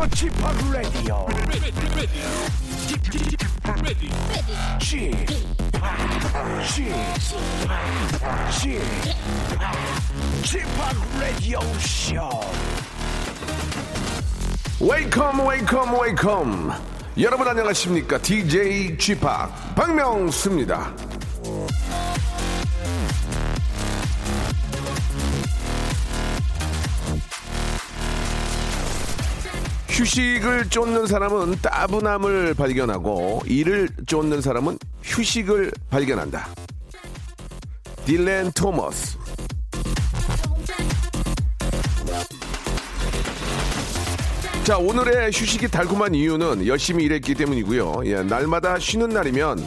Radio. Chip, Chip, Chip, Radio Show. Welcome, welcome, welcome. 여러분 안녕하십니까? DJ Chip 박명수입니다. 휴식을 쫓는 사람은 따분함을 발견하고 일을 쫓는 사람은 휴식을 발견한다. 딜렌 토머스. 자, 오늘의 휴식이 달콤한 이유는 열심히 일했기 때문이고요. 예, 날마다 쉬는 날이면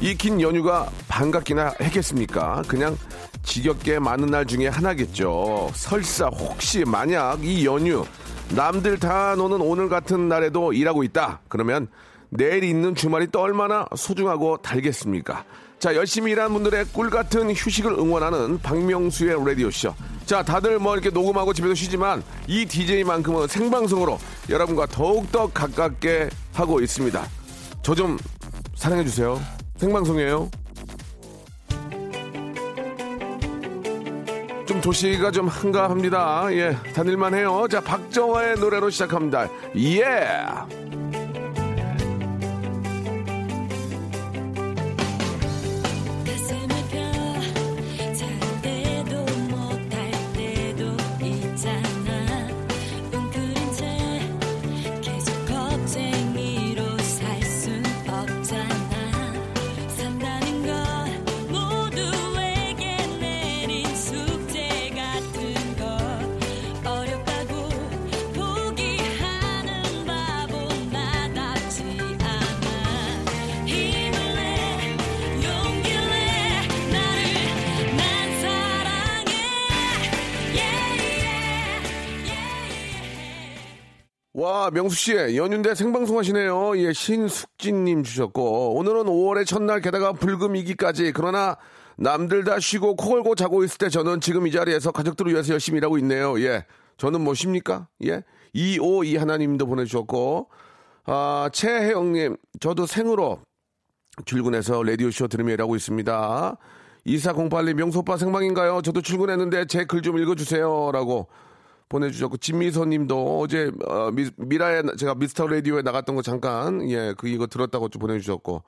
이 긴 연휴가 반갑기나 했겠습니까? 그냥 지겹게 많은 날 중에 하나겠죠. 설사 혹시 만약 이 연휴 남들 다 노는 오늘 같은 날에도 일하고 있다. 그러면 내일 있는 주말이 또 얼마나 소중하고 달겠습니까? 자, 열심히 일하는 분들의 꿀 같은 휴식을 응원하는 박명수의 라디오쇼. 자, 다들 뭐 이렇게 녹음하고 집에서 쉬지만 이 DJ만큼은 생방송으로 여러분과 더욱더 가깝게 하고 있습니다. 저 좀 사랑해주세요. 생방송이에요. 좀 도시가 좀 한가합니다. 예, 다닐만 해요. 자, 박정화의 노래로 시작합니다. 예! 가 와, 명수 씨, 연휴인데 생방송 하시네요. 예, 신숙진님 주셨고, 오늘은 5월의 첫날, 게다가 불금이기까지, 그러나 남들 다 쉬고 코 골고 자고 있을 때 저는 지금 이 자리에서 가족들을 위해서 열심히 일하고 있네요. 예. 저는 뭐 쉽니까? 예. 252 하나님도 보내주셨고, 아, 최혜영님, 저도 생으로 출근해서 라디오쇼 들으며 일하고 있습니다. 2408님, 명소빠 생방인가요? 저도 출근했는데 제 글 좀 읽어주세요. 라고 보내주셨고, 진미서 님도 어제, 어, 미, 미라에, 제가 미스터 라디오에 나갔던 거 잠깐, 예, 그 이거 들었다고 좀 보내주셨고,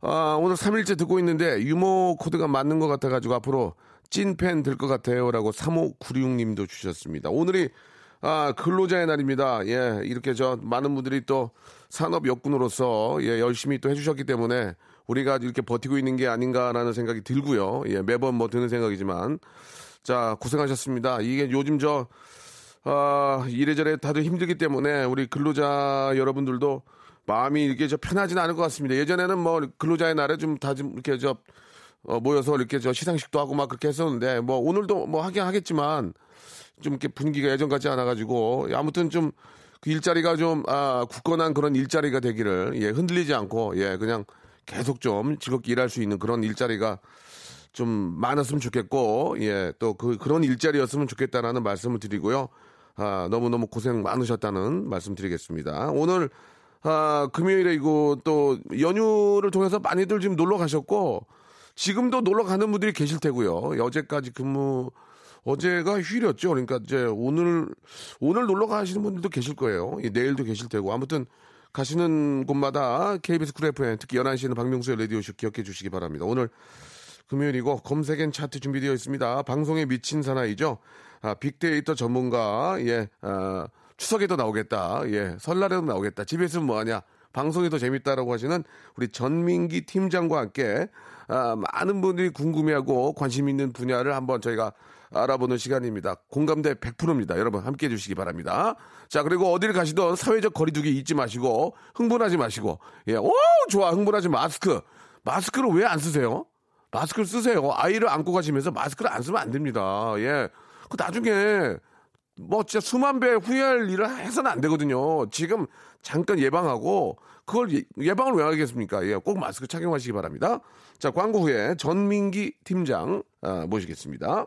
아, 오늘 3일째 듣고 있는데 유머 코드가 맞는 것 같아가지고 앞으로 찐팬 될 것 같아요. 라고 3596 님도 주셨습니다. 오늘이 아, 근로자의 날입니다. 예, 이렇게 저 많은 분들이 또 산업 여군으로서 예, 열심히 또 해주셨기 때문에 우리가 이렇게 버티고 있는 게 아닌가라는 생각이 들고요. 예, 매번 뭐 드는 생각이지만 자, 고생하셨습니다. 이게 요즘 저 아, 이래저래 다들 힘들기 때문에 우리 근로자 여러분들도 마음이 이렇게 저 편하지는 않을 것 같습니다. 예전에는 뭐 근로자의 날에 좀 다 좀 이렇게 저 어, 모여서 이렇게 저 시상식도 하고 막 그렇게 했었는데 뭐 오늘도 뭐 하긴 하겠지만 좀 이렇게 분위기가 예전 같지 않아가지고 아무튼 좀 그 일자리가 좀 아, 굳건한 그런 일자리가 되기를 예 흔들리지 않고 예 그냥 계속 좀 즐겁게 일할 수 있는 그런 일자리가 좀 많았으면 좋겠고 예 또 그 그런 일자리였으면 좋겠다라는 말씀을 드리고요 아 너무 너무 고생 많으셨다는 말씀 드리겠습니다 오늘 아 금요일이고 또 연휴를 통해서 많이들 지금 놀러 가셨고 지금도 놀러 가는 분들이 계실 테고요 어제까지 근무 어제가 휴일이었죠. 그러니까 이제 오늘 오늘 놀러 가시는 분들도 계실 거예요. 예, 내일도 계실 테고 아무튼 가시는 곳마다 KBS 쿨 FM 특히 11시에는 박명수의 라디오쇼 기억해 주시기 바랍니다. 오늘 금요일이고 검색엔 차트 준비되어 있습니다. 방송에 미친 사나이죠. 아, 빅데이터 전문가 예 아, 추석에도 나오겠다. 예 설날에도 나오겠다. 집에 있으면 뭐하냐. 방송이 더 재밌다라고 하시는 우리 전민기 팀장과 함께 아, 많은 분들이 궁금해하고 관심 있는 분야를 한번 저희가 알아보는 시간입니다. 공감대 100%입니다. 여러분 함께 해주시기 바랍니다. 자 그리고 어디를 가시던 사회적 거리두기 잊지 마시고 흥분하지 마시고 예, 오 좋아 흥분하지 마스크 마스크를 왜 안 쓰세요? 마스크를 쓰세요. 아이를 안고 가시면서 마스크를 안 쓰면 안 됩니다. 예, 그 나중에 뭐 진짜 수만 배 후회할 일을 해서는 안 되거든요. 지금 잠깐 예방하고 그걸 예- 예방을 왜 하겠습니까? 예, 꼭 마스크 착용하시기 바랍니다. 자, 광고 후에 전민기 팀장 아, 모시겠습니다.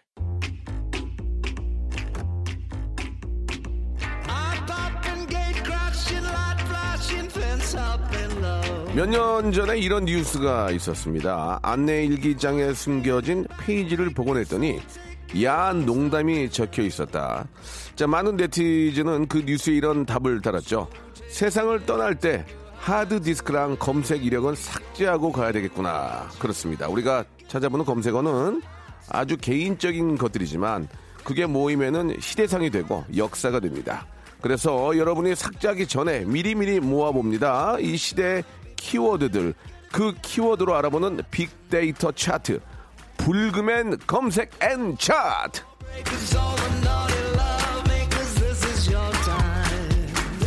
몇 년 전에 이런 뉴스가 있었습니다. 안네 일기장에 숨겨진 페이지를 복원했더니 야한 농담이 적혀 있었다. 자, 많은 네티즌은 그 뉴스에 이런 답을 달았죠. 세상을 떠날 때 하드 디스크랑 검색 이력은 삭제하고 가야 되겠구나. 그렇습니다. 우리가 찾아보는 검색어는 아주 개인적인 것들이지만 그게 모이면은 시대상이 되고 역사가 됩니다. 그래서 여러분이 삭제하기 전에 미리미리 모아봅니다. 이 시대의 키워드들, 그 키워드로 알아보는 빅데이터 차트, 불금엔 검색 N 차트.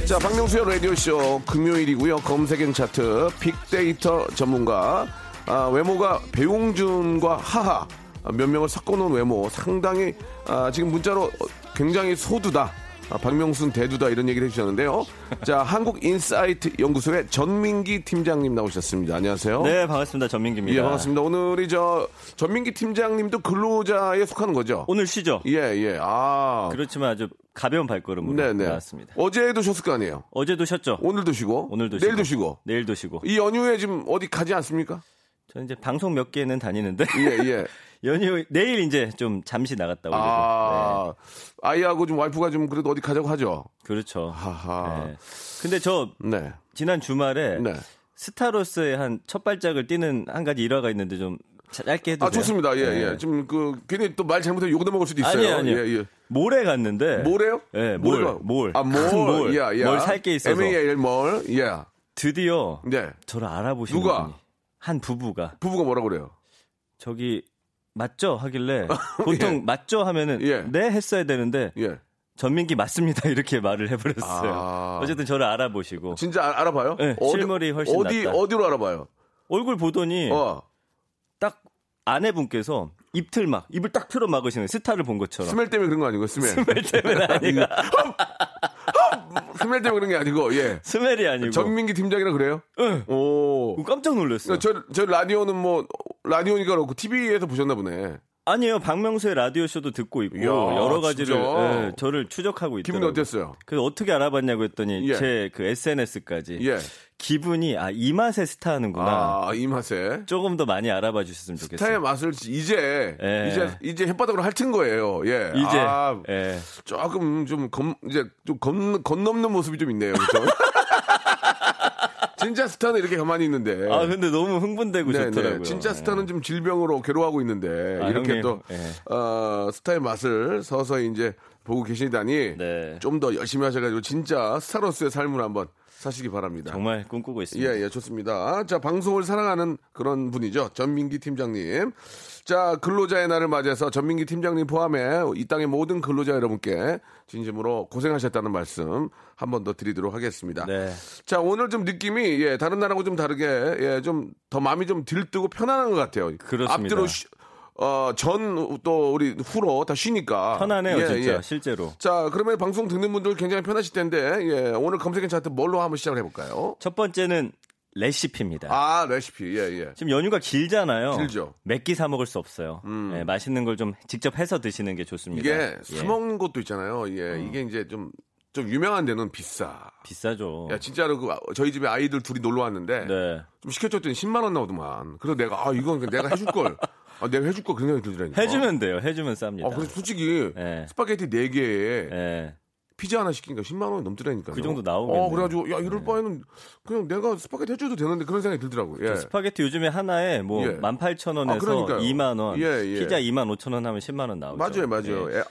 자, 박명수의 라디오쇼 금요일이고요. 검색 N 차트 빅데이터 전문가 아, 외모가 배용준과 하하 아, 몇 명을 섞어놓은 외모 상당히 아, 지금 문자로 굉장히 소두다. 아, 박명순 대두다 이런 얘기를 해주셨는데요. 자, 한국인사이트 연구소의 전민기 팀장님 나오셨습니다. 안녕하세요. 네, 반갑습니다. 전민기입니다. 예, 반갑습니다. 오늘이 저 전민기 팀장님도 근로자에 속하는 거죠? 오늘 쉬죠? 예, 예. 아, 그렇지만 아주 가벼운 발걸음으로 네네. 나왔습니다. 어제도 쉬었을 거 아니에요? 어제도 쉬었죠? 오늘도 쉬고, 오늘도 내일도 쉬고. 쉬고. 내일도 쉬고. 이 연휴에 지금 어디 가지 않습니까? 저는 이제 방송 몇 개는 다니는데 예, 예. 연휴 내일 이제 좀 잠시 나갔다 오려고. 아, 아이하고 좀 와이프가 좀 그래도 어디 가자고 하죠. 네, 그렇죠. 하하. 네. 근데 저 네. 지난 주말에 네. 스타로스의 한 첫 발짝을 뛰는 한 가지 일화가 있는데 좀 짧게 해도 아, 돼요? 좋습니다. 예, 네. 예. 지금 그, 괜히 또 말 잘못하면 욕 넘어갈 수도 있어요. 아니에요, 아니에요. 예, 예. 몰에 갔는데 뭐래요? 네, 몰, 뭐래요? 몰. 아, 몰. 큰 몰. 예, 예. 뭘살 게 있어서 M-A-L 몰. 예. 드디어 네. 저를 알아보시는 누가? 분이 한 부부가 부부가 뭐라 그래요? 저기 맞죠 하길래 보통 예. 맞죠 하면은 예. 네 했어야 되는데 예. 전민기 맞습니다 이렇게 말을 해버렸어요. 아. 어쨌든 저를 알아보시고 진짜 알- 알아봐요? 네, 실물이 훨씬 어디, 낫다. 어디로 알아봐요? 얼굴 보더니 어. 딱 아내분께서 입틀 막 입을 딱 틀어 막으시는 스타를 본 것처럼 스멜 때문에 그런 거 아니고, 스멜. 스멜 때문에 아니가 스멜 때문에 그런 게 아니고, 예. 스멜이 아니고 전민기 팀장이라 그래요? 응. 오. 깜짝 놀랐어요. 저, 저 라디오는 뭐, 라디오니까 그렇고, TV에서 보셨나 보네. 아니에요 방명수의 라디오 쇼도 듣고 있고 이야, 여러 가지를? 예, 저를 추적하고 있더라고요. 기분이 어땠어요? 그래서 어떻게 알아봤냐고 했더니 예. 제그 SNS까지 예. 기분이 아 이 맛에 스타하는구나. 아, 이 맛에. 조금 더 많이 알아봐 주셨으면 좋겠어요. 스타의 맛을 이제, 예. 이제, 이제 햇바닥으로 핥은 거예요. 예. 이제 아, 예. 조금 좀 검, 이제 좀 건, 건넘는 모습이 좀 있네요. 그렇죠? 진짜 스타는 이렇게 가만히 있는데. 아 근데 너무 흥분되고 네, 좋더라고요. 네. 진짜 예. 스타는 좀 질병으로 괴로워하고 있는데 아, 이렇게 형님. 또 예. 어, 스타의 맛을 서서히 이제 보고 계시다니 네. 좀 더 열심히 하셔가지고 진짜 스타로스의 삶을 한번 사시기 바랍니다. 정말 꿈꾸고 있습니다. 예, 예, 좋습니다. 자, 방송을 사랑하는 그런 분이죠. 전민기 팀장님. 자, 근로자의 날을 맞이해서 전민기 팀장님 포함해 이 땅의 모든 근로자 여러분께 진심으로 고생하셨다는 말씀 한 번 더 드리도록 하겠습니다. 네. 자, 오늘 좀 느낌이, 예, 다른 날하고 좀 다르게, 예, 좀 더 마음이 좀 들뜨고 편안한 것 같아요. 그렇습니다. 앞뒤로, 쉬- 어, 전, 또 우리 후로 다 쉬니까. 편하네요, 예, 진짜 예. 실제로. 자, 그러면 방송 듣는 분들 굉장히 편하실 텐데, 예, 오늘 검색엔 차트 뭘로 한번 시작을 해볼까요? 첫 번째는 레시피입니다. 아, 레시피, 예, 예. 지금 연휴가 길잖아요. 길죠. 음. 몇끼 사 먹을 수 없어요. 예, 맛있는 걸 좀 직접 해서 드시는 게 좋습니다. 이게 예, 사먹는 것도 있잖아요. 예, 이게 이제 좀, 좀 유명한 데는 비싸. 비싸죠. 야, 진짜로 그, 저희 집에 아이들 둘이 놀러 왔는데, 네. 좀 시켜줬더니 10만 원 나오더만. 그래서 내가, 아, 이건 내가 해줄 걸. 아, 내가 해줄걸. 그런 생각이 들더라니까. 해주면 돼요. 해주면 쌉니다. 아, 그래서 솔직히, 예. 스파게티 4개에 예. 피자 하나 시키니까 10만원이 넘더라니까. 그 정도 나오겠네요. 어, 그래가지고, 야, 이럴 바에는 그냥 내가 스파게티 해줘도 되는데 그런 생각이 들더라고요. 예. 스파게티 요즘에 하나에 뭐 예. 18,000원에서 아, 그러니까요. 2만 원, 예, 예. 피자 2만 5천 원 하면 10만 원 나오죠. 맞아요, 맞아요. 예. 예.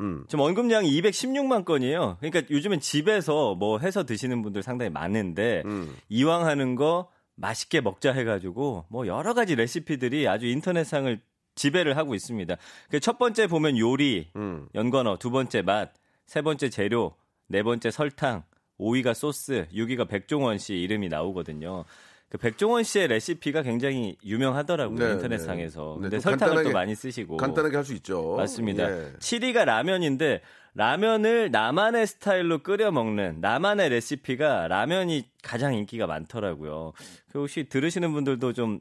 음. 지금 언급량이 216만 건이에요. 그러니까 요즘엔 집에서 뭐 해서 드시는 분들 상당히 많은데 음. 이왕 하는 거 맛있게 먹자 해가지고 뭐 여러 가지 레시피들이 아주 인터넷상을 지배를 하고 있습니다. 그첫 번째 보면 요리, 음. 연관어, 두 번째 맛, 세 번째 재료, 네 번째 설탕, 5위가 소스, 6위가 백종원 씨 이름이 나오거든요. 그 백종원 씨의 레시피가 굉장히 유명하더라고요 네, 인터넷상에서. 네. 근데 네, 설탕을 간단하게- 또 많이 쓰시고 간단하게 할 수 있죠. 맞습니다. 예. 7위가 라면인데 라면을 나만의 스타일로 끓여 먹는 나만의 레시피가 라면이 가장 인기가 많더라고요. 그 혹시 들으시는 분들도 좀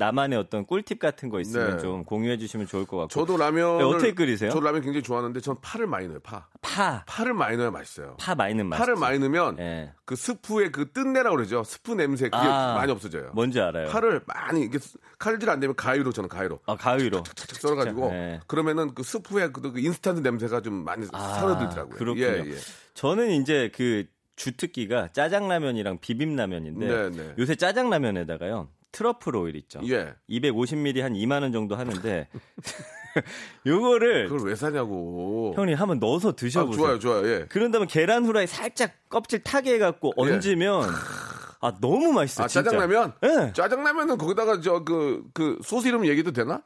나만의 어떤 꿀팁 같은 거 있으면 네. 좀 공유해 주시면 좋을 것 같고. 저도 라면 네, 어떻게 끓이세요? 저도 라면 굉장히 좋아하는데 전 파를 많이 넣어요. 파. 파, 파를 많이 넣어야 맛있어요. 파 많이 넣으면 파를 맛있지. 많이 넣으면 예. 그 스프의 그 뜬내라고 그러죠. 스프 냄새 그게 아, 많이 없어져요. 뭔지 알아요. 파를 많이 이게 칼질 안 되면 가위로 저는 가위로 아, 가위로. 착착 썰어 가지고 네. 그러면은 그 스프의 그, 그 인스턴트 냄새가 좀 많이 아, 사그라들더라고요. 그렇군요. 예, 예. 저는 이제 그 주특기가 짜장라면이랑 비빔라면인데 네, 네. 요새 짜장라면에다가요. 트러플 오일 있죠. 예. 250ml 한 2만 원 정도 하는데 요거를 그걸 왜 사냐고. 형님 한번 넣어서 아, 드셔보세요. 좋아요, 좋아요. 예. 그런 다음에 계란 후라이 살짝 껍질 타게 해갖고 예. 얹으면 아 너무 맛있어. 아. 짜장라면? 예. 짜장라면은 거기다가 저 그그 소스 이름 얘기도 되나?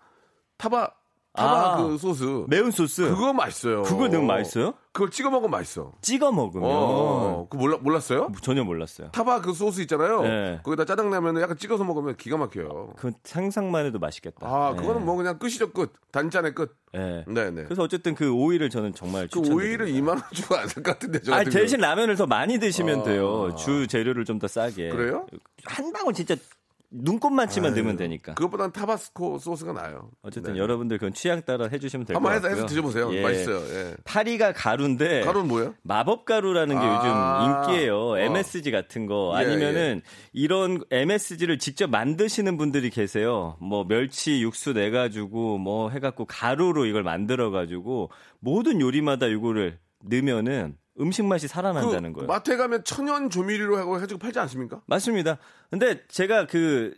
타바 타바 아, 그 소스. 매운 소스. 그거 맛있어요. 그거 넣으면 맛있어요? 그걸 찍어 먹으면 맛있어. 찍어 먹으면 어, 그 몰라 몰랐어요? 전혀 몰랐어요. 타바 그 소스 있잖아요. 네. 거기다 짜장라면을 약간 찍어서 먹으면 기가 막혀요. 그 상상만 해도 맛있겠다. 아, 네. 그거는 뭐 그냥 끝이죠 끝. 단짠의 끝. 네. 네, 네. 그래서 어쨌든 그 오이를 저는 정말 그. 오이를 2만 원 주고 안 살 것 같은데 저 아 대신 라면을 더 많이 드시면 아. 돼요. 주 재료를 좀 더 싸게. 그래요? 한 방울 진짜 눈곱만 치면 넣으면 되니까. 그것보단 타바스코 소스가 나아요. 어쨌든 네. 여러분들 그건 취향 따라 해주시면 될것 한번. 해서, 해서 드셔보세요. 예. 맛있어요. 예. 파리가 가루인데 가루는 뭐예요? 마법 가루라는 게 아. 요즘 인기예요. 어. MSG 같은 거 예, 아니면은 이런 MSG를 직접 만드시는 분들이 계세요. 뭐 멸치 육수 내 가지고 뭐 해갖고 가루로 이걸 만들어 가지고 모든 요리마다 이거를 넣으면은 음식 맛이 살아난다는 그 거예요. 마트에 가면 천연 조미료로 하고 해가지고 팔지 않습니까? 맞습니다. 근데 제가 그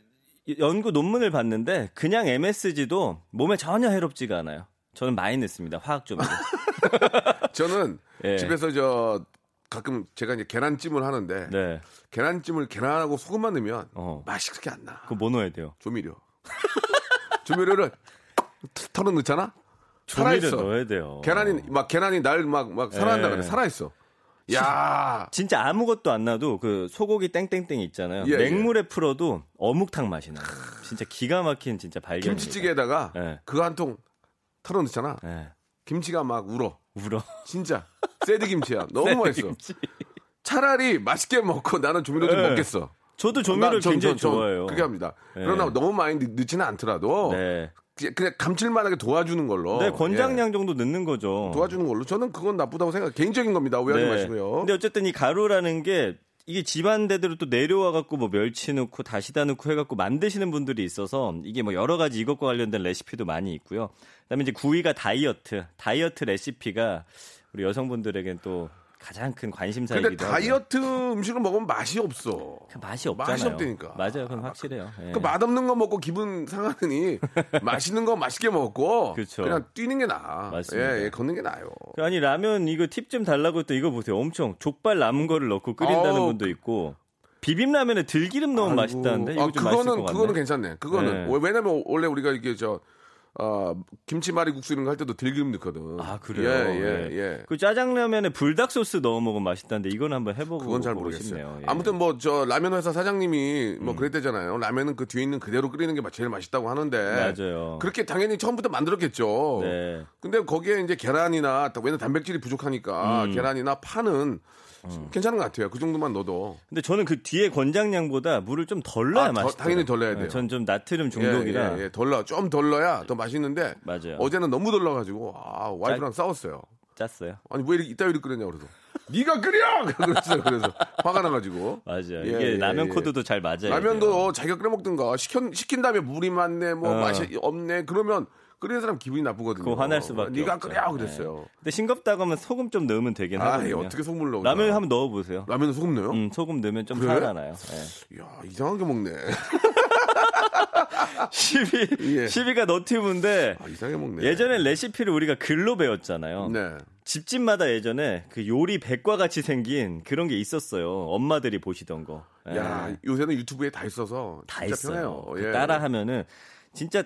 연구 논문을 봤는데 그냥 MSG도 몸에 전혀 해롭지가 않아요. 저는 많이 넣습니다. 화학 조미료. 저는 예. 집에서 저 가끔 제가 이제 계란찜을 하는데 네. 계란찜을 계란하고 소금만 넣으면 어. 맛이 그렇게 안 나. 그거 뭐 넣어야 돼요? 조미료. 조미료를 털- 털어 넣잖아. 조미료 살아있어. 넣어야 돼요. 계란이 막 계란이 날 막막 살아난다 예. 그래. 살아있어. 야, 진짜 아무것도 안 놔도 그 소고기 땡땡땡 있잖아요. 예, 맹물에 풀어도 어묵탕 맛이 나요. 진짜 기가 막힌 진짜 발견입니다. 김치찌개에다가 예. 그거 한 통 털어 넣잖아. 예. 김치가 막 울어. 울어. 진짜 새드 김치야. 너무 새드 맛있어. 김치. 차라리 맛있게 먹고 나는 조미료 좀 예. 먹겠어. 저도 조미료를 나- 전- 굉장히 전- 전 좋아해요. 그게 합니다. 예. 그러나 너무 많이 넣- 넣지는 않더라도 네. 그냥- 감칠만하게 도와주는 걸로. 네, 권장량 예. 정도 넣는 거죠. 도와주는 걸로. 저는 그건 나쁘다고 생각. 개인적인 겁니다. 오해하지 네. 마시고요. 근데 어쨌든 이 가루라는 게 이게 집안 대대로 또 내려와 갖고 뭐 멸치 넣고 다시다 넣고 해 갖고 만드시는 분들이 있어서 이게 뭐 여러 가지 이것과 관련된 레시피도 많이 있고요. 그다음에 이제 9위가 다이어트. 다이어트 레시피가 우리 여성분들에겐 또 가장 큰 근데 관심사이기도 하고요. 다이어트 음식을 먹으면 맛이 없어. 그 맛이 없잖아요. 맛이 없다니까. 맞아요, 그건 확실해요. 예. 그 맛없는 거 먹고 기분 상하느니 맛있는 거 맛있게 먹고 그쵸. 그냥 뛰는 게 나아. 맞습니다. 예, 예, 걷는 게 나아요. 아니 라면 이거 팁 좀 달라고 했더니 이거 보세요. 엄청 족발 남은 거를 넣고 끓인다는 아우. 분도 있고 비빔라면에 들기름 넣으면 아이고. 맛있다는데 이거 아, 좀 맛있을 그거는 것 같네. 그거는 괜찮네. 그거는 네. 왜냐면 원래 우리가 이게 저 어, 김치말이 국수 이런 거 할 때도 들기름 넣거든. 아 그래요. 예, 예, 네. 예. 그 짜장라면에 불닭 소스 넣어 먹으면 맛있다는데 이건 한번 해보고 그건 잘. 싶네요. 예. 아무튼 뭐 저 라면 회사 사장님이 음. 뭐 그랬대잖아요. 라면은 그 뒤에 있는 그대로 끓이는 게 제일 맛있다고 하는데. 맞아요. 그렇게 당연히 처음부터 만들었겠죠. 네. 근데 거기에 이제 계란이나 왜냐면 단백질이 부족하니까 음. 계란이나 파는 괜찮은 것 같아요. 그 정도만 넣어도. 근데 저는 그 뒤에 권장량보다 물을 좀 덜 넣어야 아, 더- 맛있어요. 당연히 덜 넣어야 돼요. 전 좀 나트륨 중독이라 예, 예, 예. 덜 넣어. 좀 덜 넣어야 더 맛있는데. 맞아요. 어제는 너무 덜 넣어가지고 아 와이프랑 싸웠어요. 짰어요. 아니 왜 이렇게 이따위로 끓였냐 그래서 네가 끓여 그랬어요. 그래서 화가 나가지고 맞아요. 예, 이게 예, 라면 예. 코드도 잘 맞아요. 라면도 자기가 끓여 먹든가 시킨 시킨 다음에 물이 많네 뭐 어. 맛이 없네 그러면 끓이는 사람 기분이 나쁘거든요. 그거 화날 수밖에 네가. 끓여 그랬어요. 네. 근데 싱겁다고 하면 소금 좀 넣으면 되긴 아 하거든요. 어떻게 소금을 넣어? 라면에 한번 넣어 보세요. 라면에 소금 넣어요? 음, 소금 넣으면 좀 그래? 살아나요. 예. 야 이상하게 먹네. 10위, 예. 10위가 너튜브인데 아, 이상하게 먹네. 예전엔 레시피를 우리가 글로 배웠잖아요. 네. 집집마다 예전에 그 요리 백과 같이 생긴 그런 게 있었어요. 엄마들이 보시던 거. 예. 야 요새는 유튜브에 다 있어서 다 있어요. 편해요. 그 예. 따라 하면은 진짜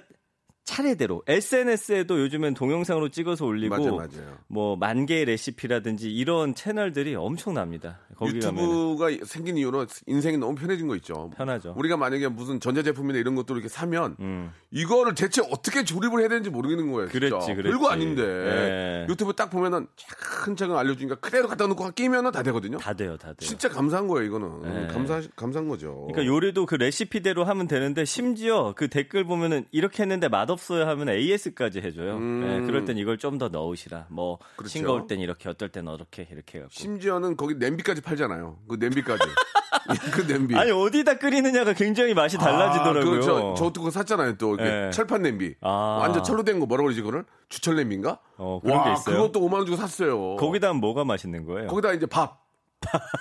차례대로 SNS에도 요즘엔 동영상으로 찍어서 올리고 맞아요, 맞아요. 뭐만 개의 레시피라든지 이런 채널들이 엄청납니다. 거기 유튜브가 생긴 이후로 인생이 너무 편해진 거 있죠. 편하죠. 우리가 만약에 무슨 전자제품이나 이런 것도 이렇게 사면 음. 이거를 대체 어떻게 조립을 해야 되는지 모르겠는 거예요. 그랬지, 그랬지. 별거 아닌데 예. 유튜브 딱 보면은 차근차근 알려주니까 그대로 갖다 놓고 끼면은 다 되거든요. 다 돼요, 다 돼요. 진짜 감사한 거예요, 이거는. 네. 감사 감사한 거죠. 그러니까 요리도 그 레시피대로 하면 되는데 심지어 그 댓글 보면은 이렇게 했는데 맛없 어요 하면 AS까지 해줘요. 네, 그럴 땐 이걸 좀 더 넣으시라. 뭐 음. 그렇죠. 싱거울 땐 이렇게 어떨 땐 어떻게 이렇게 해갖고. 심지어는 거기 냄비까지 팔잖아요. 그 냄비까지. 그 냄비. 아니 어디다 끓이느냐가 굉장히 맛이 달라지더라고요. 아, 그 저, 저것도 그거 샀잖아요. 또 예. 철판 냄비. 아. 완전 철로 된 거 뭐라고 그러지 그거를? 주철 냄비인가? 어, 그런 와, 게 있어요? 그것도 5만 원 주고 샀어요. 거기다 뭐가 맛있는 거예요? 거기다 이제 밥.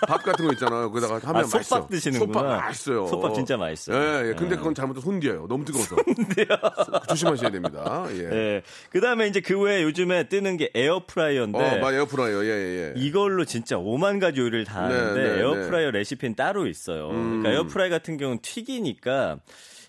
밥 같은 거 있잖아요. 거기다가 하면 아, 맛있어. 솥밥 드시는구나. 솥밥 맛있어요. 솥밥 진짜 맛있어요. 예, 예. 근데 그건 잘못해서 손디어요. 너무 뜨거워서. 조심하셔야 됩니다. 예. 예. 그 다음에 이제 그 외에 요즘에 뜨는 게 에어프라이어인데. 어, 맞 에어프라이어. 예, 예, 예. 이걸로 진짜 5만 가지 요리를 다 하는데 네, 네, 에어프라이어 레시피는 따로 있어요. 음. 그러니까 에어프라이 같은 경우는 튀기니까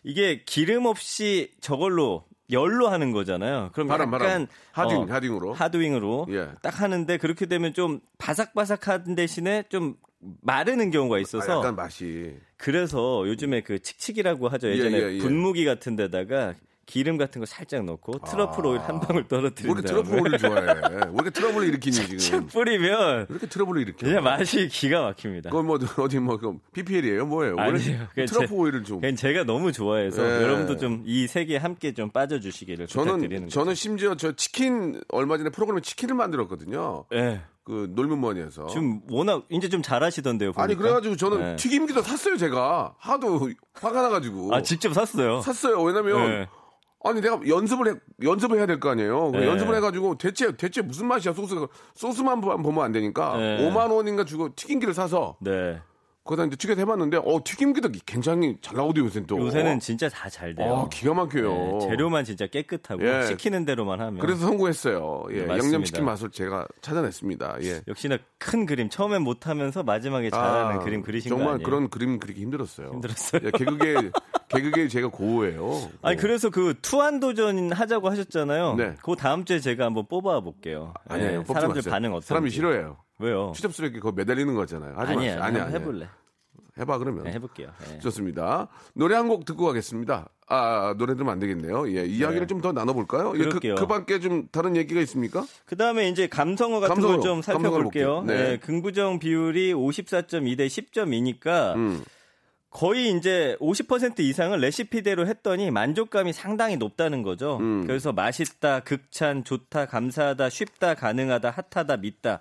이게 기름 없이 저걸로 열로 하는 거잖아요. 그럼 바람, 약간 바람. 하드윙, 어, 하드윙으로. 하드윙으로 예. 딱 하는데 그렇게 되면 좀 바삭바삭한 대신에 좀 마르는 경우가 아, 있어서 약간 맛이. 그래서 요즘에 그 칙칙이라고 하죠. 예전에 예, 예, 예. 분무기 같은 데다가 기름 같은 거 살짝 넣고 트러플 오일 한 방울 떨어뜨린 아. 다음에 트러블을 좋아해? 왜 이렇게 트러블을 일으키니 지금? 쭉 뿌리면 왜 이렇게 트러블을 일으켜? 그냥 맛이 기가 막힙니다. 그건 뭐 어디 뭐그 PPL이에요? 뭐예요? 왜 아니에요. 그냥 트러플 제- 오일을 좀. 그냥 제가 너무 좋아해서 예. 여러분도 좀 이 세계에 함께 좀 빠져주시기를 부탁드리는 저는 거죠. 저는 심지어 저 치킨 얼마 전에 프로그램에 치킨을 만들었거든요. 예. 그 놀면머니에서. 지금 워낙 이제 좀 잘하시던데요. 아니 보니까. 그래가지고 저는 예. 튀김기도 샀어요 제가 하도 화가 나가지고 아 직접 샀어요. 샀어요 왜냐면 예. 아니 내가 연습을 해, 연습을 해야 될 거 아니에요 네. 연습을 해가지고 대체 대체 무슨 맛이야 소스가 소스만 보- 보면 안 되니까 네. 5만 원인가 주고 튀김기를 사서 네. 거기다 이제 튀겨서 해봤는데 어 튀김기도 굉장히 잘 나오더요 요새 또 요새는 진짜 다 잘 돼요. 아 기가 막혀요 네, 재료만 진짜 깨끗하고 예. 시키는 대로만 하면 그래서 성공했어요 예, 네. 양념치킨 맛을 제가 찾아냈습니다 예 역시나 큰 그림 처음엔 못하면서 마지막에 잘하는 아, 그림 그리신 정말 거 아니에요? 그런 그림 그리기 힘들었어요. 힘들었어요? 예, 개그계 개그계 제가 고우예요. 아니 고. 그래서 그 투안 도전 하자고 하셨잖아요. 네. 그 다음 주에 제가 한번 뽑아 볼게요. 네, 아니에요. 뽑지 사람들 마세요. 반응 어떤지. 사람이 싫어해요. 왜요? 추접스럽게 그거 매달리는 거잖아요. 하지. 마세요. 한번 아니야. 해볼래. 해봐 그러면. 네, 해볼게요. 네. 좋습니다. 노래 한 곡 듣고 가겠습니다. 아, 노래 들으면 안 되겠네요. 예, 이야기를 네. 좀더 나눠볼까요? 예, 그. 그 밖에 좀 다른 얘기가 있습니까? 그 다음에 이제 감성어 같은 걸 좀 살펴볼게요. 볼게요. 네. 네, 긍부정 비율이 54.2 대 10점이니까 음. 거의 이제 50% 이상을 레시피대로 했더니 만족감이 상당히 높다는 거죠. 음. 그래서 맛있다, 극찬, 좋다, 감사하다, 쉽다, 가능하다, 핫하다, 밉다.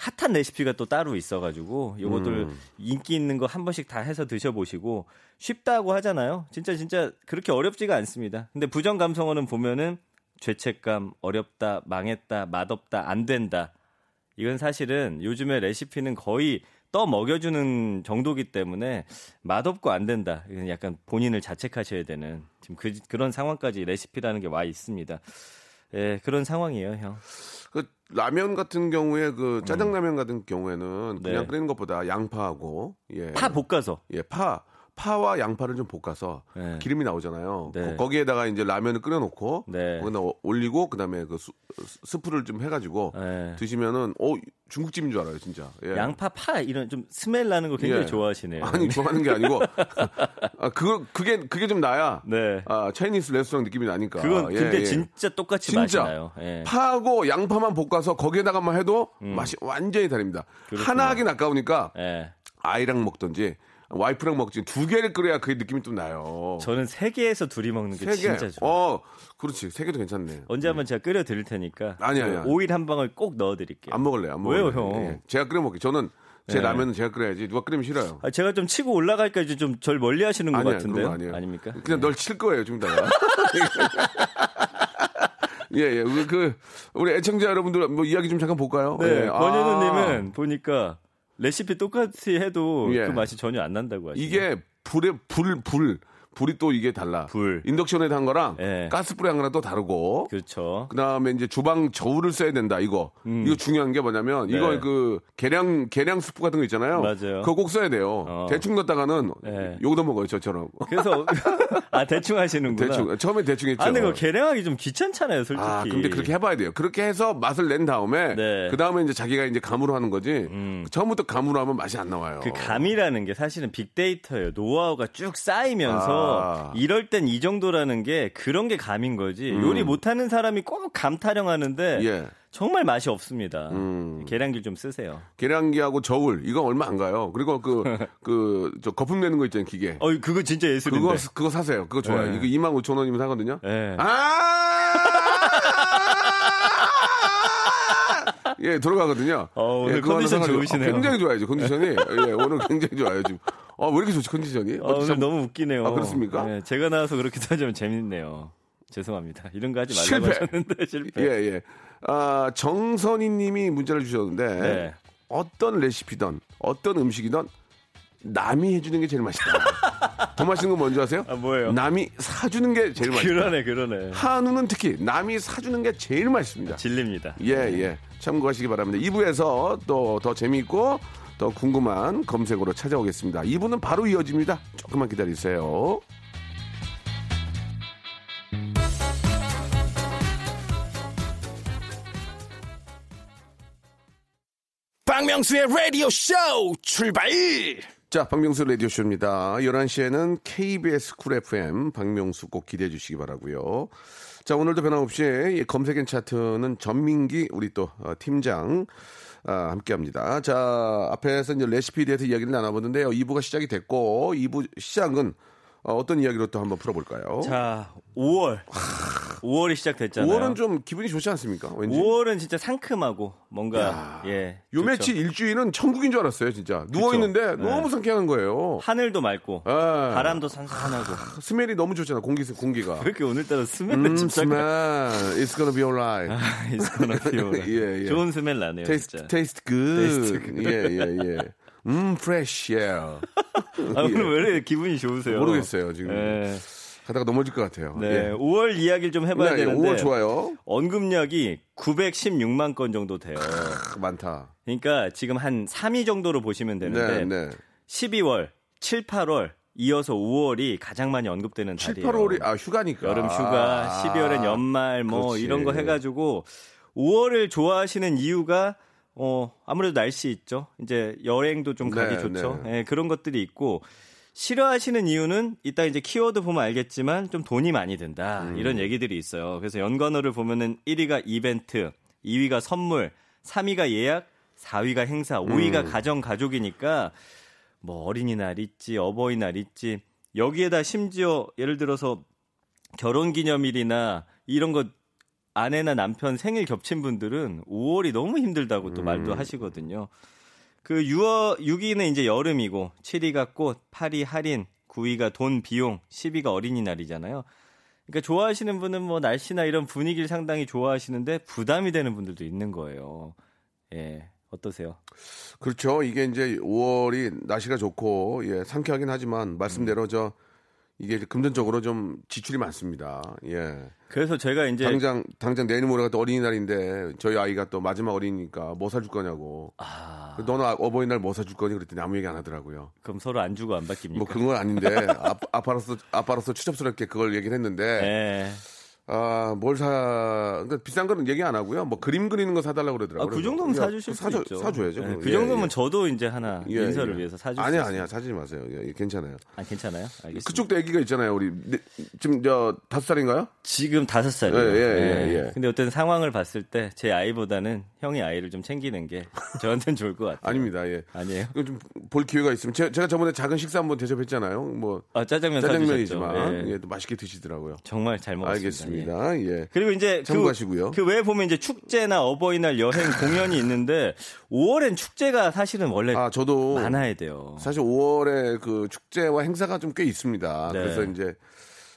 핫한 레시피가 또 따로 있어가지고 요것들 음. 인기 있는 거 한 번씩 다 해서 드셔보시고 쉽다고 하잖아요. 진짜 진짜 그렇게 어렵지가 않습니다. 근데 부정 감성어는 보면은 죄책감, 어렵다, 망했다, 맛없다, 안 된다. 이건 사실은 요즘에 레시피는 거의 떠 먹여주는 정도기 때문에 맛없고 안 된다. 약간 본인을 자책하셔야 되는 지금 그, 그런 상황까지 레시피라는 게 와 있습니다. 예, 그런 상황이에요, 형. 그 라면 같은 경우에 그 짜장라면 같은 경우에는 그냥 네. 끓이는 것보다 양파하고 예. 파 볶아서. 예, 파 파와 양파를 좀 볶아서 네. 기름이 나오잖아요. 네. 거- 거기에다가 이제 라면을 끓여놓고 네. 거기다 오- 올리고 그다음에 그 수, 스프를 좀 해가지고 예. 드시면은 어 중국집인 줄 알아요, 진짜. 예. 양파, 파 이런 좀 스멜 나는 거 굉장히 예. 좋아하시네요. 아니 좋아하는 게 아니고 아 그거 그게 그게 좀 나야. 네. 아 차이니스 레스토랑 느낌이 나니까. 그건 예, 근데 예. 진짜 똑같이 진짜 맛이 나요. 예. 파하고 양파만 볶아서 거기에다가만 해도 맛이 완전히 다릅니다. 음. 그렇구나. 하나 하긴 아까우니까 예. 아이랑 먹든지 와이프랑 먹지 두 개를 끓여야 그 느낌이 좀 나요. 저는 세 개에서 둘이 먹는 게세 개. 진짜 좋아요. 어, 그렇지. 세 개도 괜찮네. 언제 한번 제가 끓여 드릴 테니까 아니, 그 아니야. 오일 한 방울 꼭 넣어 드릴게요. 안 먹을래요. 안 먹을래요. 왜요, 형? 예. 제가 끓여 먹게. 저는 제 네. 라면은 제가 끓여야지. 누가 끓이면 싫어요. 아, 제가 좀 치고 올라갈까 이제 좀절 멀리 하시는 것거 아니에요. 아닙니까? 그냥 널칠 거예요, 좀 이따가. 예, 예. 우리 그, 우리 애청자 여러분들 뭐 이야기 좀 잠깐 볼까요? 네, 예. 권현우님은 보니까 레시피 똑같이 해도 예. 그 맛이 전혀 안 난다고 하시네요. 이게 불에, 불, 불, 불이 또 이게 달라. 불. 인덕션에다 한 거랑 예. 가스불에 한 거랑 또 다르고. 그렇죠. 그다음에 이제 주방 저울을 써야 된다 이거 이거 중요한 게 뭐냐면 이거 음. 네. 그 계량 계량 스프 같은 거 있잖아요 맞아요. 그거 꼭 써야 돼요 어. 대충 넣었다가는 네. 욕도 먹어요 저처럼 그래서 아 대충 하시는구나. 대충 처음에 대충 했죠 아 근데 그거 계량하기 좀 귀찮잖아요, 솔직히. 아, 근데 그렇게 해 봐야 돼요. 그렇게 해서 맛을 낸 다음에, 네. 음. 그 다음에 이제 자기가 이제 감으로 하는 거지, 처음부터 감으로 하면 맛이 안 나와요. 그 감이라는 게 사실은 빅데이터예요. 노하우가 쭉 쌓이면서 아. 이럴 땐 이 정도라는 게 그런 게 감인 거지. 요리 못하는 사람이 꼭 감 타령하는데 음. 예. 정말 맛이 없습니다. 음. 계량기 좀 쓰세요. 계량기하고 저울, 이거 얼마 안 가요. 그리고 그, 그, 저 거품 내는 거 있잖아요, 기계. 어 그거 진짜 예술인데. 그거, 그거 사세요. 그거 좋아요. 네. 이거 2만 5천 원이면 사거든요. 네. 아! 예, 들어가거든요. 어, 오늘 예, 컨디션 사가지고. 좋으시네요. 어, 굉장히 좋아요, 컨디션이. 예, 오늘 굉장히 좋아요, 지금. 아, 왜 이렇게 좋지, 컨디션이? 어, 오늘 참- 너무 웃기네요. 아, 그렇습니까? 네, 제가 나와서 그렇게 따지면 재밌네요. 죄송합니다. 이런 거 하지 말라고 실패. 하셨는데 실패. 예, 예. 아, 정선희 님이 문자를 주셨는데, 네. 어떤 레시피든, 어떤 음식이든, 남이 해주는 게 제일 맛있다. 더 맛있는 건 뭔지 아세요? 아, 뭐예요? 남이 사주는 게 제일 맛있다. 그러네, 그러네. 한우는 특히 남이 사주는 게 제일 맛있습니다. 질립니다. 예, 예. 참고하시기 바랍니다. 2부에서 또 더 재미있고 더 궁금한 검색으로 찾아오겠습니다. 2부는 바로 이어집니다. 조금만 기다리세요. 박명수의 라디오 쇼 출발! 자, 박명수 라디오 쇼입니다. 11시에는 KBS 쿨 FM 박명수 꼭 기대해 주시기 바라고요 자, 오늘도 변함없이 이 검색 N 차트는 전민기 우리 또 어, 팀장 아, 함께 합니다. 자, 앞에서 이제 레시피에 대해서 이야기를 나눠보는데요. 2부가 시작이 됐고, 2부 시작은 어, 어떤 이야기로 또 한번 풀어볼까요? 자, 5월. 5월이 시작됐잖아요. 5월은 좀 기분이 좋지 않습니까? 왠지. 5월은 진짜 상큼하고 뭔가 예. 요. 며칠 일주일은 천국인 줄 알았어요, 진짜. 누워 있는데 네. 너무 상쾌한 거예요. 하늘도 맑고 예. 바람도 산산하고 스멜이 너무 좋잖아, 공기, 공기가. 왜 이렇게 오늘따라 스멜을 음, 좀 스멜. It's gonna be alright. It's gonna be alright. 예, 예. 좋은 스멜 나네요. Taste, 진짜. taste good. Taste good. 예, 예, 예. 음, fresh air. 아, 오늘 왜 이렇게 기분이 좋으세요? 모르겠어요, 지금. 예. 가다가 넘어질 것 같아요. 네, 예. 5월 이야기를 좀 해봐야 네, 되는데 5월 좋아요. 언급량이 916만 건 정도 돼요. 크, 많다. 그러니까 지금 한 3위 정도로 보시면 네, 되는데 네. 12월, 7, 8월 이어서 5월이 가장 많이 언급되는 7, 달이에요. 8월이, 아, 휴가니까. 여름 휴가, 아, 12월엔 연말 뭐 그렇지. 이런 거 해가지고 5월을 좋아하시는 이유가 어 아무래도 날씨 있죠. 이제 여행도 좀 가기 네, 좋죠. 네. 예, 그런 것들이 있고 싫어하시는 이유는 이따 이제 키워드 보면 알겠지만 좀 돈이 많이 든다 음. 이런 얘기들이 있어요. 그래서 연관어를 보면은 1위가 이벤트, 2위가 선물, 3위가 예약, 4위가 행사, 5위가 음. 가정 가족이니까 뭐 어린이날 있지, 어버이날 있지. 여기에다 심지어 예를 들어서 결혼 기념일이나 이런 거 아내나 남편 생일 겹친 분들은 5월이 너무 힘들다고 또 말도 하시거든요. 그 6월 6위는 이제 여름이고 7위가 꽃, 8위 할인, 9위가 돈 비용, 10위가 어린이날이잖아요. 그러니까 좋아하시는 분은 뭐 날씨나 이런 분위기를 상당히 좋아하시는데 부담이 되는 분들도 있는 거예요. 예. 어떠세요? 그렇죠. 이게 이제 5월이 날씨가 좋고, 예, 상쾌하긴 하지만, 말씀대로 저, 이게 금전적으로 좀 지출이 많습니다. 예. 그래서 제가 이제 당장 당장 내일 모레가 또 어린이날인데 저희 아이가 또 마지막 어린이니까 뭐 사줄 거냐고. 아, 너는 아- 어버이날 뭐 사줄 거니 그랬더니 아무 얘기 안 하더라고요. 그럼 서로 안 주고 안 바뀝니까? 뭐 그런 건 아닌데 아, 아빠로서 아빠로서 추접스럽게 그걸 얘기를 했는데 예. 아 뭘 사? 그러니까 비싼 거는 얘기 안 하고요. 뭐 그림 그리는 거 사달라고 아, 그러더라고요. 그 정도면 그래서 사주실 수 사줘, 있죠. 사줘야죠. 예, 그럼. 그 예, 정도면 예. 저도 이제 하나 예, 인사를 예. 위해서 사줄 아니야 수 아니야. 사지 마세요. 예, 예, 괜찮아요. 아, 괜찮아요? 알겠습니다. 그쪽도 아기가 있잖아요. 우리 네, 지금 저 다섯 살인가요? 지금 다섯 살이에요. 예, 예, 예, 예. 근데 어떤 상황을 봤을 때 제 아이보다는 형이 아이를 좀 챙기는 게 저한테는 좋을 것 같아요. 아닙니다. 예. 아니에요? 좀 볼 기회가 있으면 제, 가 저번에 작은 식사 한번 대접했잖아요. 뭐 아, 짜장면. 짜장면이지만 예. 예, 또 맛있게 드시더라고요. 정말 잘 먹었습니다. 예. 알겠습니다. 예. 그리고 이제 참고하시고요. 그, 그 외에 보면 이제 축제나 어버이날 여행 공연이 있는데 5월엔 축제가 사실은 원래 아 저도 많아야 돼요. 사실 5월에 그 축제와 행사가 좀 꽤 있습니다. 네. 그래서 이제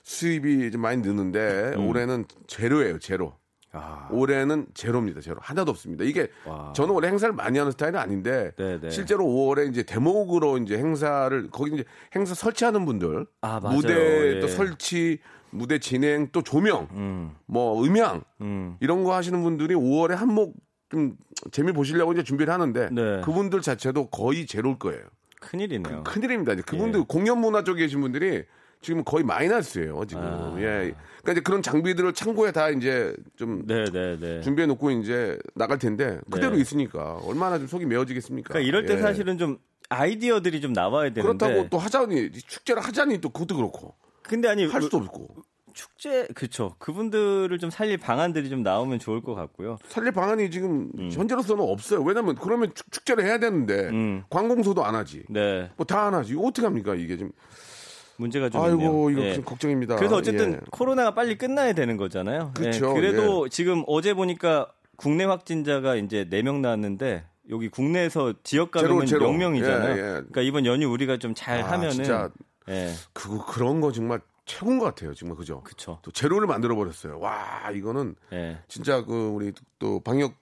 수입이 좀 많이 느는데 음. 올해는 제로예요, 제로. 아. 올해는 제로입니다. 제로 하나도 없습니다. 이게 와. 저는 원래 행사를 많이 하는 스타일은 아닌데 네, 네. 실제로 5월에 이제 대목으로 이제 행사를 거기 이제 행사 설치하는 분들 아. 무대 예. 또 설치 무대 진행 또 조명 음. 뭐 음향 음. 이런 거 하시는 분들이 5월에 한몫 좀 재미 보시려고 이제 준비를 하는데 네. 그분들 자체도 거의 제로일 거예요. 큰일이네요. 큰일입니다. 이제 그분들 예. 공연 문화 쪽에 계신 분들이 지금 거의 마이너스예요. 지금 아. 예. 그러니까 이제 그런 장비들을 창고에 다 이제 좀 네, 네, 네. 준비해 놓고 이제 나갈 텐데 그대로 네. 있으니까 얼마나 좀 속이 메어지겠습니까? 그러니까 이럴 때 예. 사실은 좀 아이디어들이 좀 나와야 되는데 그렇다고 또 하자니 축제를 하자니 또 그것도 그렇고 근데 아니 할 수도 없고 축제 그쵸 그분들을 좀 살릴 방안들이 좀 나오면 좋을 것 같고요. 살릴 방안이 지금 현재로서는 없어요. 왜냐면 그러면 축- 축제를 해야 되는데 음. 관공서도 안 하지. 네 뭐 다 안 하지. 어떻게 합니까 이게 지금? 문제가 좀 아이고 있네요. 이거 예. 좀 걱정입니다. 그래서 어쨌든 예. 코로나가 빨리 끝나야 되는 거잖아요. 그렇죠. 예, 그래도 지금 어제 보니까 국내 확진자가 이제 4명 나왔는데 여기 국내에서 지역 감염은 제로, 제로. 0명이잖아요. 예, 예. 그러니까 이번 연휴 우리가 좀잘 아, 하면은 진짜 예. 그거 그런 거 정말 최고인 것 같아요. 정말 그죠? 그쵸. 또 제로를 만들어 버렸어요. 와 이거는 예. 진짜 그 우리 또 방역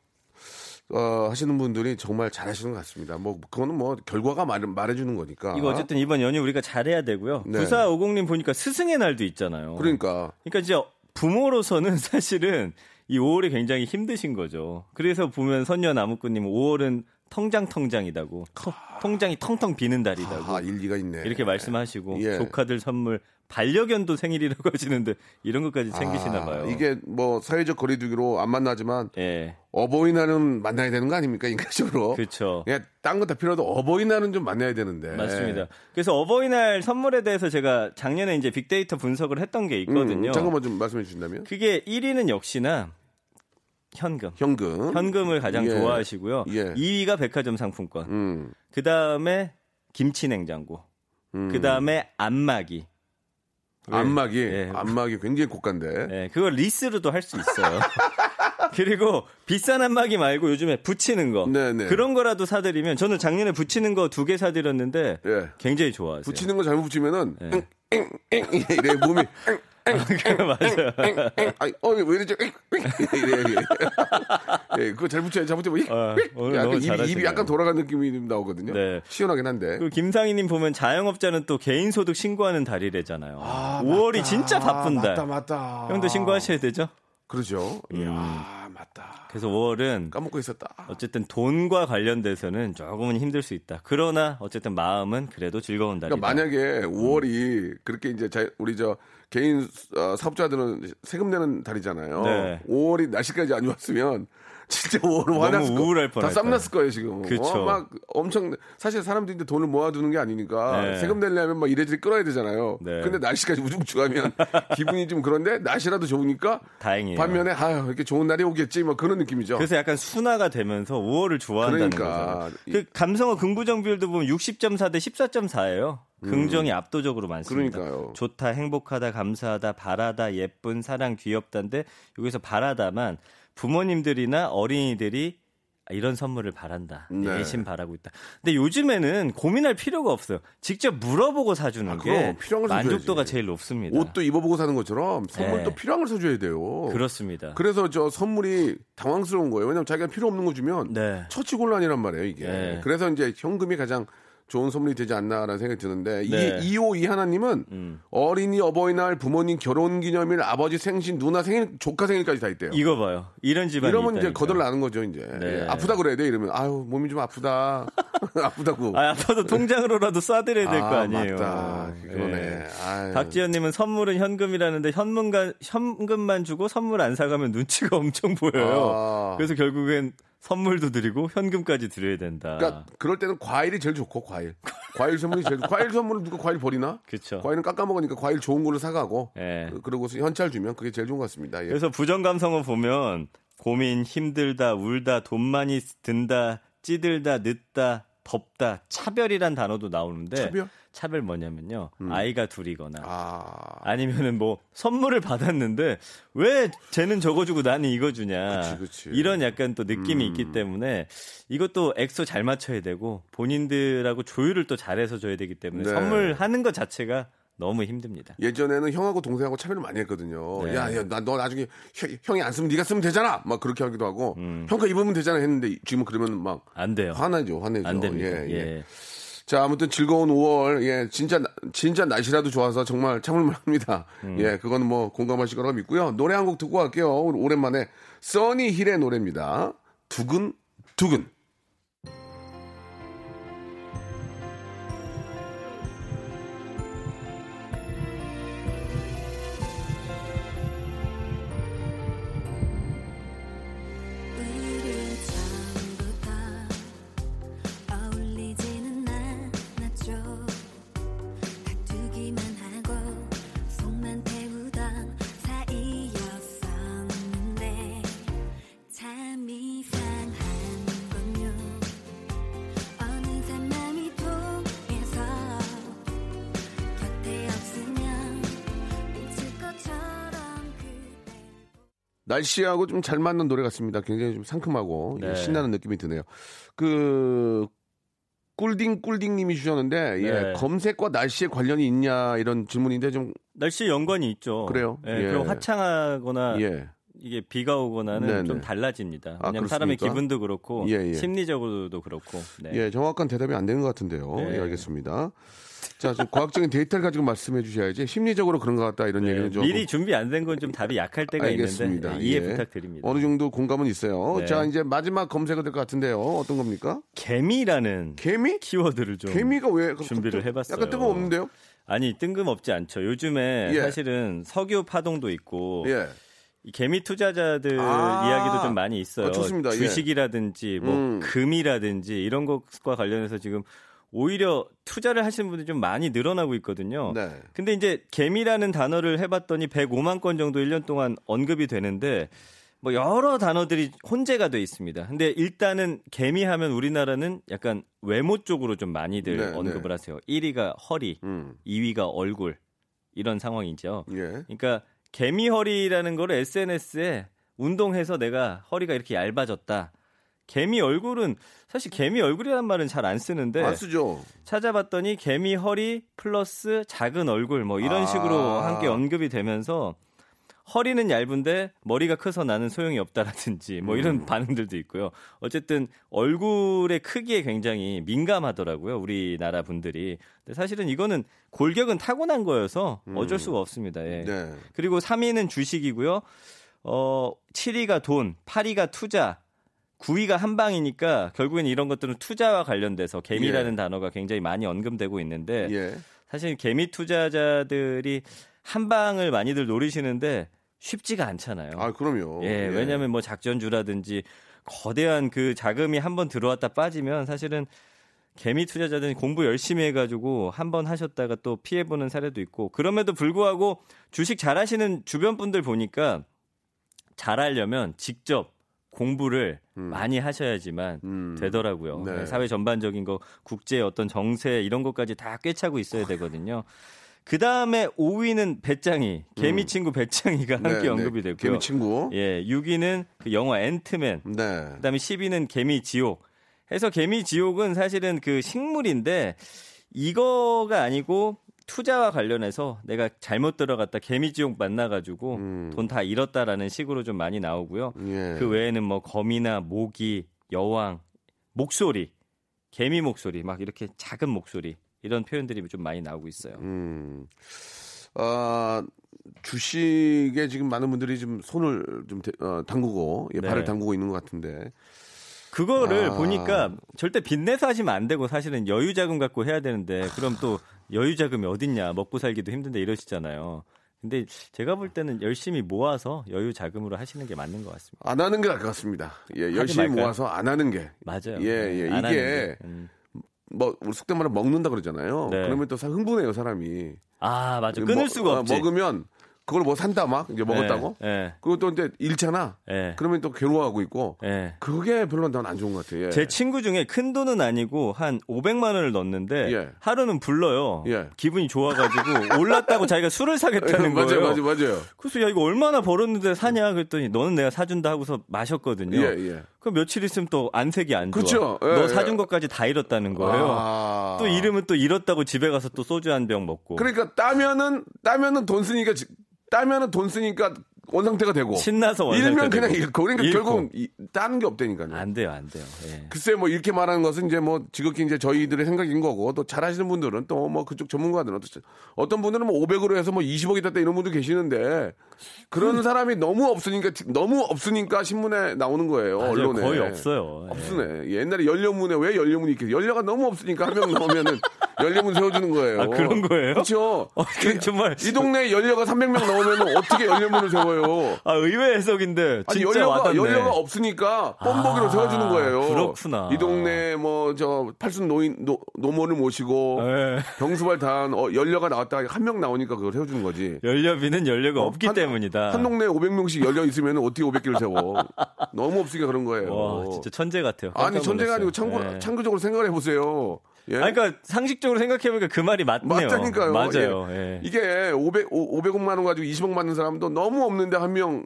어, 하시는 분들이 정말 잘하시는 것 같습니다. 뭐 그거는 뭐 결과가 말, 말해주는 거니까. 이거 어쨌든 이번 연휴 우리가 잘해야 되고요. 네. 9450님 보니까 스승의 날도 있잖아요. 그러니까 그러니까 진짜 부모로서는 사실은 이 5월이 굉장히 힘드신 거죠. 그래서 보면 선녀 나무꾼님 5월은 통장통장이다고 통- 통장이 텅텅 비는 달이다고 아 일리가 있네. 이렇게 말씀하시고 예. 조카들 선물 반려견도 생일이라고 하시는데 이런 것까지 챙기시나 아, 봐요. 이게 뭐 사회적 거리두기로 안 만나지만 예, 어버이날은 만나야 되는 거 아닙니까 인간적으로? 그렇죠. 그냥 딴거다 필요해도 어버이날은 좀 만나야 되는데. 맞습니다. 그래서 어버이날 선물에 대해서 제가 작년에 이제 빅데이터 분석을 했던 게 있거든요. 음, 잠깐만 좀 말씀해 주신다면. 그게 1위는 역시나 현금. 현금. 현금을 가장 예. 좋아하시고요. 예. 2위가 백화점 상품권. 음. 그 다음에 김치 냉장고. 음. 그 다음에 안마기. 안마기. 예. 안마기 굉장히 고가인데. 예, 그걸 리스로도 할 수 있어요. 그리고 비싼 안마기 말고 요즘에 붙이는 거. 네네. 그런 거라도 사드리면 저는 작년에 붙이는 거 두 개 사드렸는데 예. 굉장히 좋아하세요. 붙이는 거 잘못 붙이면은 예. 엥, 엥, 엥, 이래 몸이 맞아요. 엥, 아이, 어, 왜 엥, 이래, 이래. 예, 그거 잘 붙여야 잘못 붙이면 아, 오늘 약간 너무 입이. 입이 약간 돌아가는 느낌이 좀 나오거든요. 네. 시원하긴 한데. 그리고 김상희님 보면 자영업자는 또 개인소득 신고하는 달이래잖아요. 아, 5월이 맞다. 진짜 바쁜 달. 맞다, 맞다. 형도 신고하셔야 되죠? 그러죠. 음. 이야, 맞다. 그래서 5월은 까먹고 있었다. 어쨌든 돈과 관련돼서는 조금은 힘들 수 있다. 그러나 어쨌든 마음은 그래도 즐거운 달이다. 그러니까 만약에 5월이 그렇게 이제 자- 우리 저 개인 어, 사업자들은 세금 내는 달이잖아요. 네. 5월이 날씨까지 안 좋았으면 진짜 5월은 화났을 거. 우울할 다 뻔할 쌈났을 거예요 지금. 그쵸. 어, 막 엄청 사실 사람들이 이제 돈을 모아두는 게 아니니까 네. 세금 내려면 막 이래저래 끌어야 되잖아요. 네. 근데 날씨까지 우중충하면 기분이 좀 그런데 날씨라도 좋으니까 다행이에요. 반면에 아유 이렇게 좋은 날이 오겠지 뭐 그런 느낌이죠. 그래서 약간 순화가 되면서 5월을 좋아한다는 그러니까. 거죠. 그 감성어 긍부정 비율도 보면 60.4 대 14.4예요. 긍정이 압도적으로 많습니다. 음. 그러니까요. 좋다, 행복하다, 감사하다, 바라다, 예쁜, 사랑, 귀엽다인데 여기서 바라다만 부모님들이나 어린이들이 이런 선물을 바란다. 네. 내심 바라고 있다. 근데 요즘에는 고민할 필요가 없어요. 직접 물어보고 사주는 아, 게. 만족도가 제일 높습니다. 옷도 입어보고 사는 것처럼 선물도 네. 필요한 걸 사줘야 돼요. 그렇습니다. 그래서 저 선물이 당황스러운 거예요. 왜냐면 자기가 필요 없는 거 주면 네. 처치 곤란이란 말이에요, 이게. 네. 그래서 이제 현금이 가장 좋은 선물이 되지 않나라는 생각이 드는데 네. 이 2호 이 하나님은 음. 어린이 어버이날 부모님 결혼 기념일 아버지 생신 누나 생일 조카 생일까지 다 있대요. 이거 봐요. 이런 집안이 이러면 이제. 거덜나는 거죠 이제 네. 예, 아프다 그래야 돼 이러면 아유 몸이 좀 아프다 아프다고 아, 아파도 통장으로라도 쏴드려야 될 거 아, 아니에요. 맞다 그러네 예. 아유. 박지현님은 선물은 현금이라는데 현금만 현금만 주고 선물 안 사가면 눈치가 엄청 보여요. 아. 그래서 결국엔 선물도 드리고 현금까지 드려야 된다. 그러니까 그럴 때는 과일이 제일 좋고 과일 과일 선물이 제일 좋- 과일 선물은 누가 과일 버리나 그쵸. 과일은 깎아 먹으니까 과일 좋은 걸로 사가고 예. 그- 그러고서 현찰 주면 그게 제일 좋은 것 같습니다 예. 그래서 부정 감성어 보면 고민, 힘들다, 울다, 돈 많이 든다, 찌들다, 늦다, 덥다, 차별이란 단어도 나오는데 차별? 차별 뭐냐면요. 아이가 둘이거나 아 아니면은 뭐 선물을 받았는데 왜 쟤는 저거 주고 나는 이거 주냐 그치, 그치. 이런 약간 또 느낌이 있기 때문에 이것도 액수 잘 맞춰야 되고 본인들하고 조율을 또 잘해서 줘야 되기 때문에 네. 선물하는 것 자체가 너무 힘듭니다. 예전에는 형하고 동생하고 차별을 많이 했거든요. 네. 야, 야, 나 너 나중에 형, 이안 쓰면 네가 쓰면 되잖아. 막 그렇게 하기도 하고 음. 형과 입으면 되잖아 했는데 지금은 그러면 막 안 돼요. 화나죠, 화내죠. 안 됩니다. 예, 예. 예. 자, 아무튼 즐거운 5월, 예, 진짜, 나- 진짜 날씨라도 좋아서 정말 참을만 합니다. 음. 예, 그건 뭐 공감하실 거라고 믿고요. 노래 한 곡 듣고 갈게요. 오랜만에 써니 힐의 노래입니다. 두근, 두근. 날씨하고 좀 잘 맞는 노래 같습니다. 굉장히 좀 상큼하고 예, 네. 신나는 느낌이 드네요. 그 꿀딩 꿀딩 님이 주셨는데 예, 네. 검색과 날씨에 관련이 있냐 이런 질문인데 좀 날씨 연관이 있죠. 그래요? 예, 예. 그럼 화창하거나 예. 이게 비가 오거나는 네네. 좀 달라집니다. 아, 왜냐하면 사람의 그렇습니까? 기분도 그렇고 예, 예. 심리적으로도 그렇고. 네. 예, 정확한 대답이 안 되는 것 같은데요. 네. 예, 알겠습니다. 자, 좀 과학적인 데이터를 가지고 말씀해 주셔야지 심리적으로 그런 것 같다 이런 네, 얘기는 좀 미리 준비 안 된 건 좀 답이 약할 때가 알겠습니다. 있는데 예, 이해 예. 부탁드립니다. 어느 정도 공감은 있어요. 네. 자, 이제 마지막 검색어 될 것 같은데요. 어떤 겁니까? 개미라는 개미? 키워드를 좀 개미가 왜 준비를 해봤어요. 약간 뜬금없는데요? 아니 뜬금없지 않죠. 요즘에 예. 사실은 석유 파동도 있고 예. 이 개미 투자자들 아. 이야기도 좀 많이 있어요. 아, 좋습니다. 예. 주식이라든지 뭐 음. 금이라든지 이런 것과 관련해서 지금 오히려 투자를 하시는 분들이 좀 많이 늘어나고 있거든요. 네. 근데 이제 개미라는 단어를 해봤더니 105만 건 정도 1년 동안 언급이 되는데 뭐 여러 단어들이 혼재가 돼 있습니다. 근데 일단은 개미 하면 우리나라는 약간 외모 쪽으로 좀 많이들 네, 언급을 네. 하세요. 1위가 허리, 음. 2위가 얼굴 이런 상황이죠. 예. 그러니까 개미 허리라는 거를 SNS에 운동해서 내가 허리가 이렇게 얇아졌다. 개미 얼굴은 사실 개미 얼굴이라는 말은 잘 안 쓰는데 안 쓰죠. 찾아봤더니 개미 허리 플러스 작은 얼굴 뭐 이런 아. 식으로 함께 언급이 되면서 허리는 얇은데 머리가 커서 나는 소용이 없다라든지 뭐 음. 이런 반응들도 있고요. 어쨌든 얼굴의 크기에 굉장히 민감하더라고요. 우리나라 분들이. 근데 사실은 이거는 골격은 타고난 거여서 어쩔 수가 없습니다. 예. 음. 네. 그리고 3위는 주식이고요. 어, 7위가 돈, 8위가 투자, 9위가 한방이니까 결국엔 이런 것들은 투자와 관련돼서 개미라는 예. 단어가 굉장히 많이 언급되고 있는데 예. 사실 개미 투자자들이 한방을 많이들 노리시는데 쉽지가 않잖아요. 아, 그럼요. 예, 왜냐하면 뭐 작전주라든지 거대한 그 자금이 한번 들어왔다 빠지면 사실은 개미 투자자들은 공부 열심히 해가지고 한 번 하셨다가 또 피해보는 사례도 있고 그럼에도 불구하고 주식 잘하시는 주변 분들 보니까 잘하려면 직접 공부를 많이 하셔야지만 음. 되더라고요. 네. 사회 전반적인 거, 국제 어떤 정세 이런 것까지 다 꿰차고 있어야 되거든요. 그 다음에 5위는 배짱이, 개미 친구 배짱이가 함께 네, 언급이 네. 되고요. 개미 친구. 예, 6위는 그 영화 앤트맨, 네. 그 다음에 10위는 개미 지옥. 해서 개미 지옥은 사실은 그 식물인데 이거가 아니고 투자와 관련해서 내가 잘못 들어갔다 개미 지옥 만나가지고 돈다 잃었다라는 식으로 좀 많이 나오고요. 음. 예. 그 외에는 뭐 거미나 모기, 여왕, 목소리, 개미 목소리, 막 이렇게 작은 목소리 이런 표현들이 좀 많이 나오고 있어요. 음. 아, 주식에 지금 많은 분들이 좀 손을 좀 대- 어, 담그고 예, 네. 발을 담그고 있는 것 같은데. 그거를 아. 보니까 절대 빚내서 하시면 안 되고 사실은 여유 자금 갖고 해야 되는데 그럼 또 여유 자금이 어딨냐 먹고 살기도 힘든데 이러시잖아요. 근데 제가 볼 때는 열심히 모아서 여유 자금으로 하시는 게 맞는 것 같습니다. 안 하는 게 나을 것 같습니다. 예, 열심히 말까요? 모아서 안 하는 게. 맞아요. 예, 예. 안 하는 이게 게. 음. 뭐 우리 속된 말로 먹는다 그러잖아요. 네. 그러면 또 사- 흥분해요, 사람이. 아 맞아 끊을 먹- 수가 어, 없지. 먹으면 그걸 뭐 산다 막 이제 먹었다고. 예, 예. 그리고 또 이제 잃잖아. 예. 그러면 또 괴로워하고 있고. 예. 그게 별로 난 안 좋은 것 같아. 예. 제 친구 중에 큰 돈은 아니고 한 500만 원을 넣었는데 예. 하루는 불러요. 예. 기분이 좋아가지고 올랐다고 자기가 술을 사겠다는 맞아요, 거예요. 맞아요, 맞아요. 그래서 야 이거 얼마나 벌었는데 사냐 그랬더니 너는 내가 사준다 하고서 마셨거든요. 예, 예. 그럼 며칠 있으면 또 안색이 안 좋아. 예, 너 예. 사준 것까지 다 잃었다는 거예요. 아. 또 잃으면 또 잃었다고 집에 가서 또 소주 한 병 먹고. 그러니까 따면은 따면은 돈 쓰니까 지- 따면은 돈 쓰니까 원상태가 되고 신나서 원상태 잃으면 그냥. 잃고 그러니까 잃고. 결국 은 따는 게 없다니까요. 안 돼요, 안 돼요. 예. 글쎄 뭐 이렇게 말하는 것은 이제 뭐 지극히 이제 저희들의 생각인 거고 또 잘하시는 분들은 또 뭐 그쪽 전문가들은 또 어떤 분들은 뭐 500으로 해서 뭐 20억이 됐다 이런 분도 계시는데 그런 사람이 너무 없으니까 너무 없으니까 신문에 나오는 거예요 맞아요. 언론에 거의 없어요. 예. 없으네 옛날에 연료문에 왜 연료문이 있겠어 연료가 너무 없으니까 한 명 나오면은 연료문 세워주는 거예요 아, 그런 거예요? 그렇죠 어, 그 정말 이 동네에 연료가 300명 나오면은 어떻게 연료문을 세워요 아 의외 해석인데 아니 진짜 연료가 와닿네. 연료가 없으니까 뻔보기로 아, 세워주는 거예요. 그렇구나. 이 동네 뭐 저 팔순 노인 노, 노모를 모시고 예. 병수발 단 어, 열녀가 나왔다 한 명 나오니까 그걸 세워주는 거지. 열녀비는 열녀가 없기 어, 한- 때문이다. 한 동네에 500명씩 열녀 있으면 어떻게 500개를 세워? 너무 없으니까 그런 거예요. 와 진짜 천재 같아요. 아니 천재가 아니고. 창구, 예. 창구적으로 생각을 해보세요. 예? 아니, 그러니까 상식적으로 생각해보니까 그 말이 맞네요. 맞다니까요. 맞아요. 예. 예. 이게 500, 500억만 원 가지고 20억 받는 사람도 너무 없는데 한 명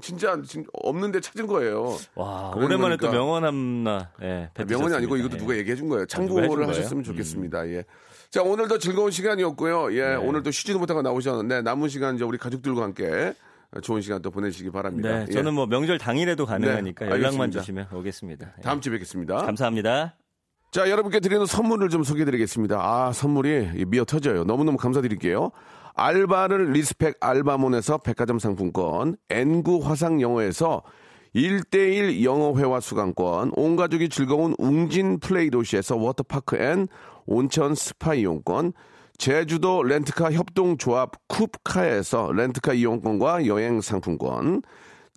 진짜, 진- 없는데 찾은 거예요. 와 오랜만에 또 거니까. 명언 하나 예, 명언이 아니고. 이것도 예. 누가 얘기해 준 거예요. 해준 참고를? 하셨으면 음. 좋겠습니다. 예. 자, 오늘도 즐거운 시간이었고요. 예, 네. 오늘도 쉬지도 못하고 나오셨는데 남은 시간 이제 우리 가족들과 함께 좋은 시간 또 보내시기 바랍니다. 네, 예. 저는 뭐 명절 당일에도 가능하니까 네, 연락만. 주시면 오겠습니다. 예. 다음 주에 뵙겠습니다. 감사합니다. 자, 여러분께 드리는 선물을 좀 소개해 드리겠습니다. 아, 선물이 미어 터져요. 너무너무 감사드릴게요. 알바를 respect 알바몬에서 백화점 상품권, N구 화상 영어에서 1대1 영어회화 수강권, 온 가족이 즐거운 웅진 플레이 도시에서 워터파크 and 온천 스파 이용권, 제주도 렌트카 협동조합 쿱카에서 렌트카 이용권과 여행 상품권,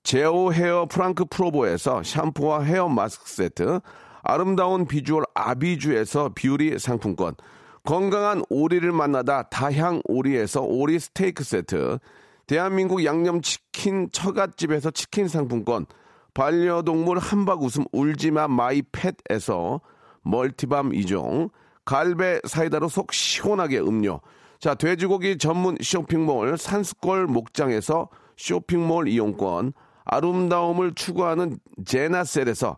제오 헤어 프랑크 프로보에서 샴푸와 헤어 마스크 세트, 아름다운 비주얼 아비주에서 뷰티 상품권, 건강한 오리를 만나다 다향 오리에서 오리 스테이크 세트, 대한민국 양념치킨 처갓집에서 치킨 상품권, 반려동물 함박웃음 울지마 마이 팻에서 multi balm 2종, 갈배 사이다로 속 시원하게 음료, 자, 돼지고기 전문 쇼핑몰 산수골 목장에서 쇼핑몰 이용권, 아름다움을 추구하는 제나셀에서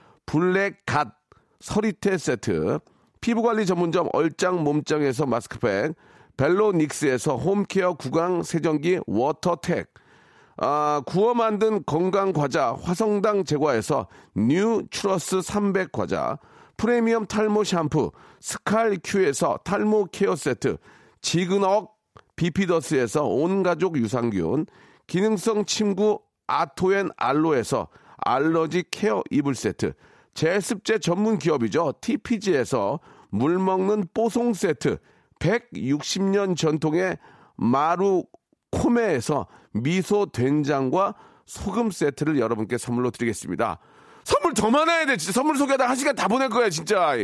블랙 갓 서리태 세트, 피부관리 전문점 얼짱 몸짱에서 마스크팩, 벨로닉스에서 home care 구강 세정기 워터텍, 아, 구워 만든 건강 과자 화성당 제과에서 뉴 추러스 300 과자, 프리미엄 탈모 샴푸 스칼 큐에서 탈모 care 세트, 지그넉 비피더스에서 온 가족 유산균, 기능성 침구 아토앤 알로에서 알러지 care 이불 세트, 제습제 전문 기업이죠. TPG에서 물 먹는 뽀송 세트, 160년 전통의 마루 코메에서 미소 된장과 소금 세트를 여러분께 선물로 드리겠습니다. 선물 더 많아야 돼. 진짜 선물 소개하다 한 시간 다 보낼 거야, 진짜.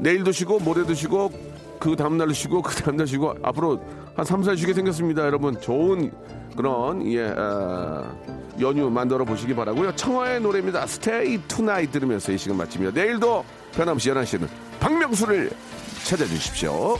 내일도 쉬고 모레도 쉬고 그 다음날도 쉬고 그 다음날 쉬고 앞으로 한 3, 4일 쉬게 생겼습니다 여러분. 좋은 그런 예 아, 연휴 만들어 보시기 바라고요. 청하의 노래입니다. Stay Tonight 들으면서 이 시간 마칩니다. 내일도 변함없이 11시에는 박명수를 찾아주십시오